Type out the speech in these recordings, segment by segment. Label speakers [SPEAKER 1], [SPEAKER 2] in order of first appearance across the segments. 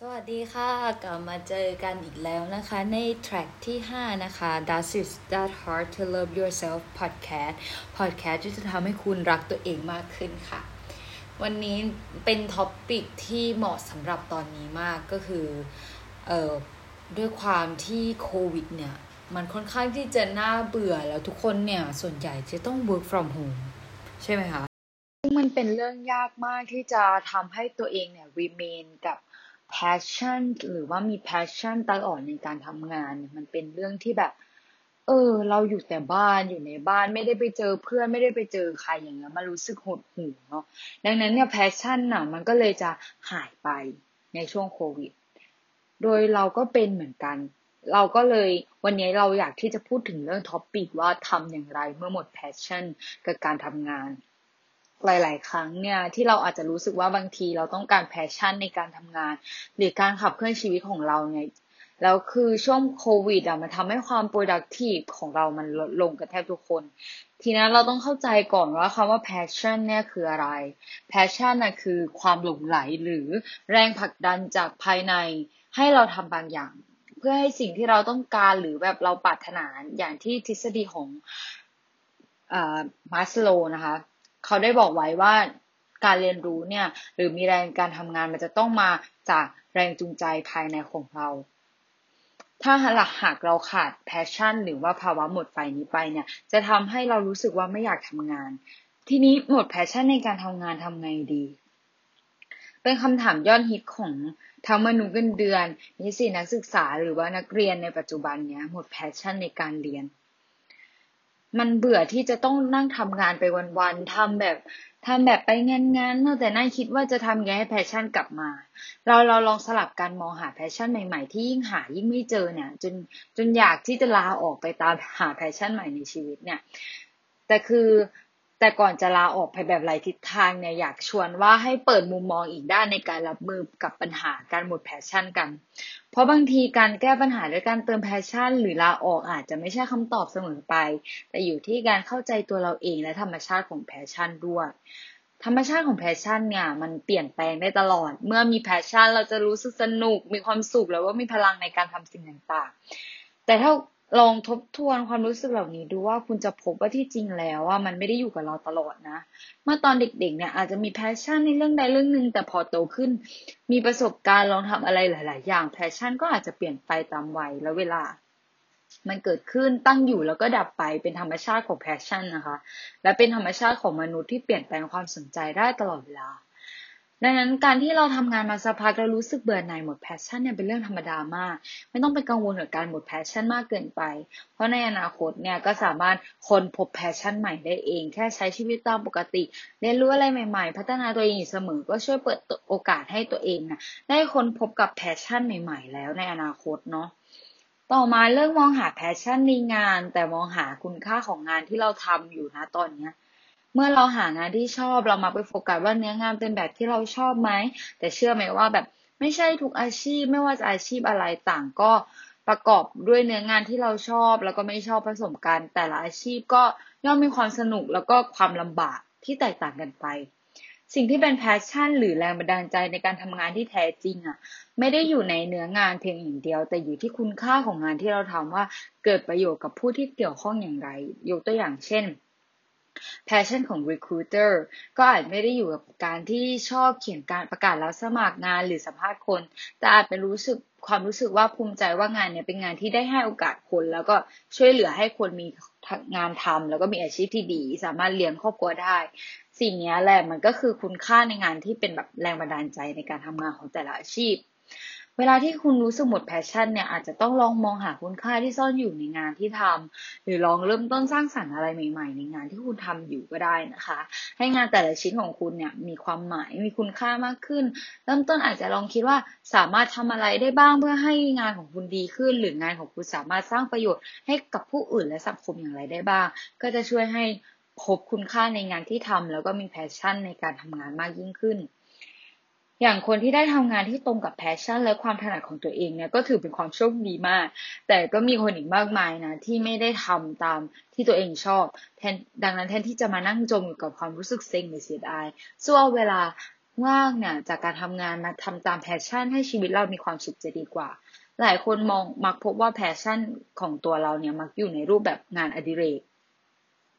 [SPEAKER 1] สวัสดีค่ะ กลับมาเจอกันอีกแล้วนะคะ ในแทร็กที่ 5 นะคะ Does It That Hard to Love Yourself Podcast Podcast ที่จะทำให้คุณรักตัวเองมากขึ้นค่ะ วันนี้เป็นท็อปปิกที่เหมาะสำหรับตอนนี้มากก็คือ เอ่อ ด้วยความที่โควิดเนี่ย มันค่อนข้างที่จะน่าเบื่อแล้วทุกคนเนี่ย ส่วนใหญ่จะต้อง work from home ใช่ไหมคะ ซึ่งมันเป็นเรื่องยากมากที่จะทำให้ตัวเองเนี่ย remain กับ passion หรือว่ามี passion ตลอดในการทำงาน มันเป็นเรื่องที่แบบ เออ เราอยู่แต่บ้านอยู่ในบ้านไม่ได้ไปเจอเพื่อนไม่ได้ไปเจอใครอย่างเงี้ยมันรู้สึกหดหู่เนาะดังนั้นเนี่ย passion น่ะ มันก็เลยจะหายไปในช่วงโควิด โดยเราก็เป็นเหมือนกัน เราก็เลยวันนี้เราอยากที่จะพูดถึงเรื่องท็อปปิกว่าทำอย่างไรเมื่อหมด passion กับการทำงาน หลาย ๆ ครั้งเนี่ยที่เราอาจจะรู้สึกว่าบางทีเราต้องการแพชชั่นในการทำงาน หรือการขับเคลื่อนชีวิตของเราเนี่ยแล้วคือช่วงโควิดอะมันทำให้ความ productive ของเรามันลดลงกันแทบทุกคน ทีนั้นเราต้องเข้าใจก่อนว่าคำว่า passion เนี่ยคืออะไร passion น่ะคือความหลงไหลหรือแรงผลักดันจากภายในให้เราทำบางอย่าง เพื่อให้สิ่งที่เราต้องการหรือแบบเราปรารถนาอย่างที่ทฤษฎีของอ่ามาสโลว์นะคะ เขาได้บอกไว้ว่าการเรียนรู้เนี่ยหรือมีแรงการทำงานมันจะต้องมาจากแรงจูงใจภายในของเรา ถ้าหลักหากเราขาด passion หรือว่าภาวะหมดไฟนี้ไปเนี่ย จะทำให้เรารู้สึกว่าไม่อยากทำงาน ทีนี้หมด passion ในการทำงานทำไงดี เป็นคำถามยอดฮิตของทั้งมนุษย์เงินเดือนนิสิตนักศึกษาหรือว่านักเรียนในปัจจุบันเนี้ยหมด passion ในการเรียน มันเบื่อที่จะต้องนั่งทำงานไปวันๆทำแบบทำแบบไปงานๆแต่นั่งคิดว่าจะทำไงให้ passion กลับมา เราเราลองสลับการมองหา passion ใหม่ๆ ที่ยิ่งหายิ่งไม่เจอเนี่ยจนจนอยากที่จะลาออกไปตามหา passion ใหม่ในชีวิตเนี่ยแต่คือ แต่ก่อนจะลาออกไปแบบไร้ทิศทางเนี่ยอยากชวนว่าให้เปิดมุมมองอีกด้านในการรับมือกับปัญหาการหมด passion กัน เพราะบางทีการแก้ปัญหาด้วยการเติม passion หรือลาออกอาจจะไม่ใช่คำตอบเสมอไป แต่อยู่ที่การเข้าใจตัวเราเองและธรรมชาติของ passion ด้วย ธรรมชาติของ passion เนี่ยมันเปลี่ยนแปลงได้ตลอด เมื่อมี passion เราจะรู้สึกสนุก มีความสุขแล้วว่ามีพลังในการทำสิ่งต่างๆ แต่ถ้า ลองทบทวนความรู้สึกเหล่านี้ดูว่าคุณจะพบว่าที่จริงแล้วว่ามันไม่ได้อยู่กับเราตลอดนะ เมื่อตอนเด็กๆเนี่ยอาจจะมี passion ในเรื่องใดเรื่องหนึ่งแต่พอโตขึ้น มีประสบการณ์ลองทำอะไรหลาย ๆ อย่าง passion ก็อาจจะเปลี่ยนไปตามวัยและเวลา มันเกิดขึ้นตั้งอยู่แล้วก็ดับไปเป็นธรรมชาติของ passion นะคะ และเป็นธรรมชาติของมนุษย์ที่เปลี่ยนแปลงความสนใจได้ตลอดเวลา ดังนั้นการที่เราทำงานมาสักพักแล้วรู้สึกเบื่อหน่ายหมด passion เนี่ยเป็นเรื่องธรรมดามาก ไม่ต้องไปกังวลกับการหมด passion มากเกินไป เพราะในอนาคตเนี่ยก็สามารถค้นพบ passion ใหม่ได้เอง แค่ใช้ชีวิตตามปกติ เรียนรู้อะไรใหม่ ๆ พัฒนาตัวเองอยู่เสมอ ก็ช่วยเปิดโอกาสให้ตัวเองนะได้ค้นพบกับ passion ใหม่ ๆ แล้วในอนาคตเนาะต่อมาเรื่องมองหา passion ในงาน แต่มองหาคุณค่าของงานที่เราทำอยู่นะตอนเนี้ย เมื่อเราหางานที่ชอบเรามาไปโฟกัสว่าเนื้องานเป็นแบบที่เราชอบไหม แต่เชื่อไหมว่าแบบไม่ใช่ทุกอาชีพไม่ว่าจะอาชีพอะไรต่างก็ประกอบด้วยเนื้องานที่เราชอบ แล้วก็ไม่ชอบผสมกัน แต่ละอาชีพก็ย่อมมีความสนุกแล้วก็ความลำบากที่แตกต่างกันไป สิ่งที่เป็น passion หรือแรงบันดาลใจในการทำงานที่แท้จริงอะ ไม่ได้อยู่ในเนื้องานเพียงอย่างเดียว แต่อยู่ที่คุณค่าของงานที่เราทำว่าเกิดประโยชน์กับผู้ที่เกี่ยวข้องอย่างไร ยกตัวอย่างเช่น passion ของ recruiter ก็อาจไม่ได้อยู่กับการที่ชอบเขียนการประกาศรับสมัครงานหรือสัมภาษณ์คน แต่อาจเป็นรู้สึกความรู้สึกว่าภูมิใจว่างานเนี้ยเป็นงานที่ได้ให้โอกาสคน แล้วก็ช่วยเหลือให้คนมีงานทำแล้วก็มีอาชีพที่ดี สามารถเลี้ยงครอบครัวได้ สิ่งนี้แหละมันก็คือคุณค่าในงานที่เป็นแบบแรงบันดาลใจในการทำงานของแต่ละอาชีพ เวลาที่คุณรู้สึกหมด passion เนี่ยอาจจะต้องลองมองหาคุณค่าที่ซ่อนอยู่ในงานที่ทำหรือลองเริ่มต้นสร้างสรรค์อะไรใหม่ ๆ ในงานที่คุณทำอยู่ก็ได้นะคะ ให้งานแต่ละชิ้นของคุณเนี่ยมีความหมายมีคุณค่ามากขึ้น เริ่มต้นอาจจะลองคิดว่าสามารถทำอะไรได้บ้างเพื่อให้งานของคุณดีขึ้น หรืองานของคุณสามารถสร้างประโยชน์ให้กับผู้อื่นและสังคมอย่างไรได้บ้าง ก็จะช่วยให้พบคุณค่าในงานที่ทำแล้วก็มี passion ในการทำงานมากยิ่งขึ้น อย่างคนที่ได้ทำงานที่ตรงกับ passion และความถนัดของตัวเองเนี่ยก็ถือเป็นความโชคดีมาก แต่ก็มีคนอีกมากมายนะที่ไม่ได้ทำตามที่ตัวเองชอบแทนดังนั้นแทนที่จะมานั่งจมอยู่กับความรู้สึกเซ็งหรือเสียดายสู้เอาเวลาว่างเนี่ยจากการทำงานมาทำตาม passion ให้ชีวิตเรามีความสุขจะดีกว่า หลายคนมองมักพบว่า passion ของตัวเราเนี่ยมักอยู่ในรูปแบบงานอดิเรก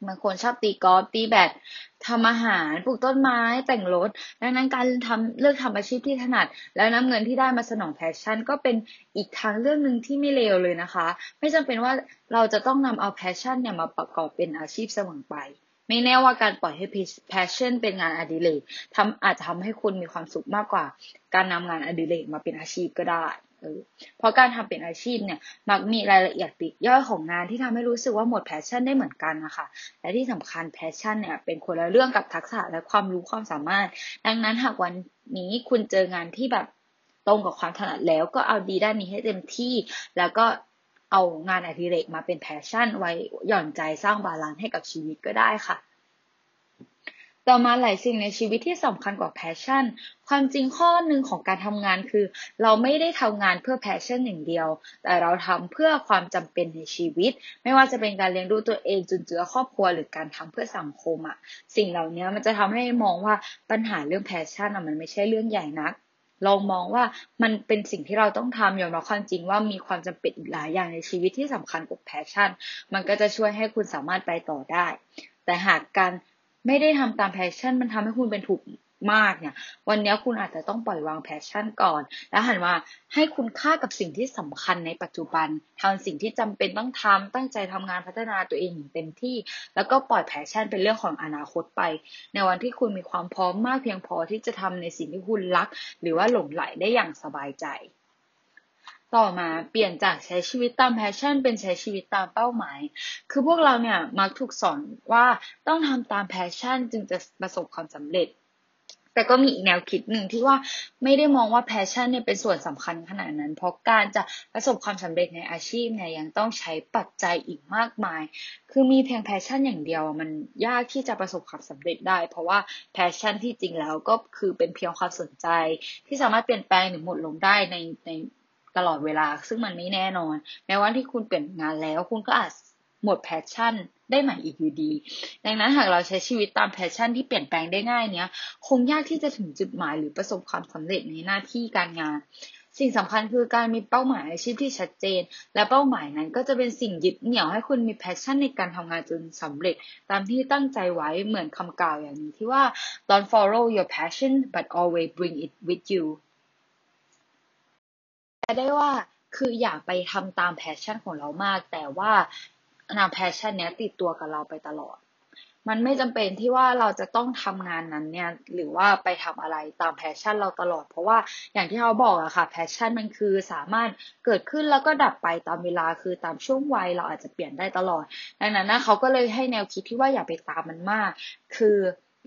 [SPEAKER 1] บางคนชอบตีกอล์ฟตีแบดทำอาหารปลูกต้นไม้แต่งรถดังนั้นการทำเลือกทำอาชีพที่ถนัด แล้วนำเงินที่ได้มาสนอง passion ก็เป็นอีกทางเรื่องหนึ่งที่ไม่เลวเลยนะคะ ไม่จำเป็นว่าเราจะต้องนำเอา passion เนี่ยมาประกอบเป็นอาชีพเสมอไป ไม่แน่ว่าการปล่อยให้ passion เป็นงานอดิเรกทำอาจจะทำให้คุณมีความสุขมากกว่า การนำงานอดิเรกมาเป็นอาชีพก็ได้ เออเพราะการทำเป็นอาชีพเนี่ย มักมีรายละเอียดปลีกย่อยของงานที่ทำให้รู้สึกว่าหมด passion ได้เหมือนกันนะคะและที่สำคัญ passion เนี่ยเป็นคนละเรื่องกับทักษะและความรู้ความสามารถ ดังนั้นหากวันนี้คุณเจองานที่แบบตรงกับความถนัดแล้วก็เอาดีด้านนี้ให้เต็มที่ แล้วก็เอางานอดิเรกมาเป็น passion ไว้หย่อนใจสร้าง balance ให้กับชีวิตก็ได้ค่ะ ต่อมาหลายสิ่งในชีวิตที่สำคัญกว่า passion ความจริงข้อหนึ่งของการทำงานคือ เราไม่ได้ทำงานเพื่อ passion อย่างเดียว แต่เราทำเพื่อความจำเป็นในชีวิต ไม่ว่าจะเป็นการเลี้ยงดูตัวเองจุนเจือครอบครัวหรือการทำเพื่อสังคมอะสิ่งเหล่านี้มันจะทำให้มองว่าปัญหาเรื่อง passion อะมันไม่ใช่เรื่องใหญ่นักลองมองว่ามันเป็นสิ่งที่เราต้องทำยอมรับความจริงว่ามีความจำเป็นอีกหลายอย่างในชีวิตที่สำคัญกว่า passion มันก็จะช่วยให้คุณสามารถไปต่อได้ แต่หากการ ไม่ได้ทำตาม passion มันทำให้คุณเป็นทุกข์มากเนี่ย วันนี้คุณอาจจะต้องปล่อยวาง passion ก่อน แล้วหันมาให้คุณค่ากับสิ่งที่สำคัญในปัจจุบันทำสิ่งที่จำเป็นต้องทำตั้งใจทำงานพัฒนาตัวเองอย่างเต็มที่ แล้วก็ปล่อย passion เป็นเรื่องของอนาคตไป ในวันที่คุณมีความพร้อมมากเพียงพอที่จะทำในสิ่งที่คุณรัก หรือว่าหลงไหลได้อย่างสบายใจ ต่อมาเปลี่ยนจากใช้ชีวิตตาม passion เป็นใช้ชีวิตตามเป้าหมาย คือพวกเราเนี่ยมักถูกสอนว่าต้องทำตาม passion จึงจะประสบความสำเร็จ แต่ก็มีอีกแนวคิดหนึ่งที่ว่าไม่ได้มองว่า passion เนี่ยเป็นส่วนสำคัญขนาดนั้น เพราะการจะประสบความสำเร็จในอาชีพเนี่ยยังต้องใช้ปัจจัยอีกมากมาย คือมีเพียง passion อย่างเดียวมันยากที่จะประสบความสำเร็จได้ เพราะว่า passion ที่จริงแล้วก็คือเป็นเพียงความสนใจ ที่สามารถเปลี่ยนแปลงหรือหมดลงได้ในใน ตลอดเวลา ซึ่งมันไม่แน่นอน แม้ว่าที่คุณเปลี่ยนงานแล้ว คุณก็อาจหมด passion ได้ใหม่อีกอยู่ดี ดังนั้นหากเราใช้ชีวิตตาม passion ที่เปลี่ยนแปลงได้ง่ายเนี้ย คงยากที่จะถึงจุดหมายหรือประสบความสำเร็จในหน้าที่การงาน สิ่งสำคัญคือการมีเป้าหมายอาชีพที่ชัดเจน และเป้าหมายนั้นก็จะเป็นสิ่งยึดเหนี่ยวให้คุณมี passion ในการทำงานจนสำเร็จ ตามที่ตั้งใจไว้เหมือนคำกล่าวอย่างนี้ที่ว่า don't follow your passion but always bring it with you ได้ว่าคืออย่าไปทำตาม passion ของเรามาก แต่ว่านำ passion เนี้ยติดตัวกับเราไปตลอด มันไม่จำเป็นที่ว่าเราจะต้องทำงานนั้นเนี่ย หรือว่าไปทำอะไรตาม passion เราตลอด เพราะว่าอย่างที่เขาบอกอะค่ะ passion มันคือสามารถเกิดขึ้นแล้วก็ดับไปตามเวลาคือตามช่วงวัยเราอาจจะเปลี่ยนได้ตลอด ดังนั้นนะเขาก็เลยให้แนวคิดที่ว่าอย่าไปตามมันมาก คือ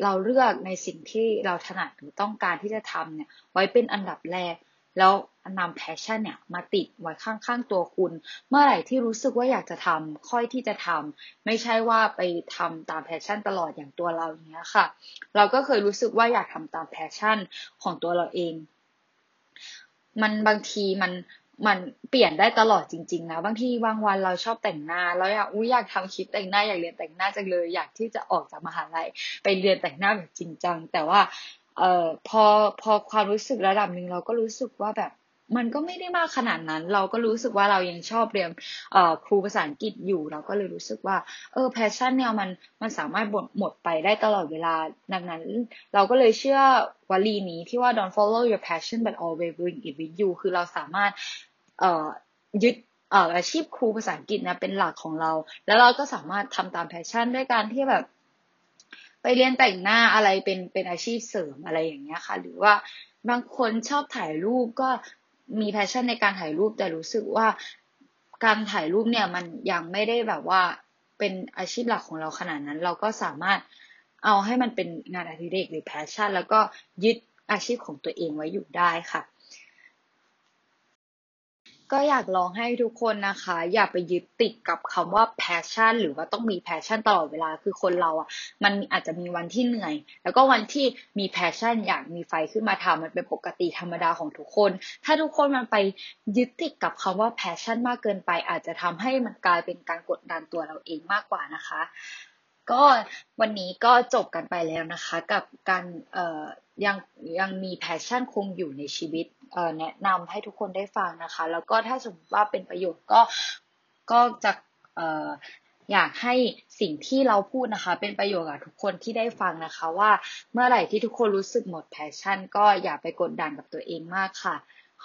[SPEAKER 1] เราเลือกในสิ่งที่เราถนัดหรือต้องการที่จะทำเนี่ยไว้เป็นอันดับแรก แล้วนำ passion เนี่ยมาติดไว้ข้างๆตัวคุณ เมื่อไหร่ที่รู้สึกว่าอยากจะทำค่อยที่จะทำไม่ใช่ว่าไปทำตาม passion ตลอดอย่างตัวเราอย่างเงี้ยค่ะ เราก็เคยรู้สึกว่าอยากทำตาม passion ของตัวเราเอง มันบางทีมันมันเปลี่ยนได้ตลอดจริงๆนะบางทีบางวันเราชอบแต่งหน้าแล้วอยากอุ้ยอยากทำคลิปแต่งหน้าอยากเรียนแต่งหน้าจังเลย อยากที่จะออกจากมหาลัยไปเรียนแต่งหน้าแบบจริงจังแต่ว่า เอ่อพอพอความรู้สึกระดับหนึ่งเราก็รู้สึกว่าแบบมันก็ไม่ได้มากขนาดนั้น เราก็รู้สึกว่าเรายังชอบเรียนครูภาษาอังกฤษอยู่ เราก็เลยรู้สึกว่า เออ passion เนี่ยมันมันสามารถหมดหมดไปได้ตลอดเวลาดังนั้น เราก็เลยเชื่อวลีนี้ที่ว่า don't follow your passion but always bring it with you คือเราสามารถเอ่อยึดเอ่ออาชีพครูภาษาอังกฤษนะเป็นหลักของเรา แล้วเราก็สามารถทำตาม passion ด้วยการที่แบบ ไปเรียนแต่งหน้าอะไรเป็นเป็นอาชีพเสริมอะไรอย่างเงี้ยค่ะ หรือว่าบางคนชอบถ่ายรูปก็มี passion ในการถ่ายรูปแต่รู้สึกว่าการถ่ายรูปเนี่ยมันยังไม่ได้แบบว่าเป็นอาชีพหลักของเราขนาดนั้น เราก็สามารถเอาให้มันเป็นงานอดิเรกหรือแพชชั่น แล้วก็ยึดอาชีพของตัวเองไว้อยู่ได้ค่ะ ก็อยากลองให้ทุกคนนะคะ อย่าไปยึดติดกับคำว่า passion หรือว่าต้องมี passion ตลอดเวลาคือคนเราอะมันอาจจะมีวันที่เหนื่อย แล้วก็วันที่มี passion อยากมีไฟขึ้นมาทำมันเป็นปกติธรรมดาของทุกคน ถ้าทุกคนมันไปยึดติดกับคำว่า passion มากเกินไป อาจจะทำให้มันกลายเป็นการกดดันตัวเราเองมากกว่านะคะ ก็วันนี้ก็จบกันไปแล้วนะคะ กับการเอ่อยังยังมี passion คงอยู่ในชีวิตเอ่อแนะนำให้ทุกคนได้ฟังนะคะ แล้วก็ถ้าสมมติว่าเป็นประโยชน์ก็ก็จะเอ่ออยากให้สิ่งที่เราพูดนะคะ เป็นประโยชน์กับทุกคนที่ได้ฟังนะคะ ว่าเมื่อไหร่ที่ทุกคนรู้สึกหมด passion ก็อย่าไปกดดันกับตัวเองมากค่ะ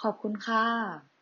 [SPEAKER 1] ขอบคุณค่ะ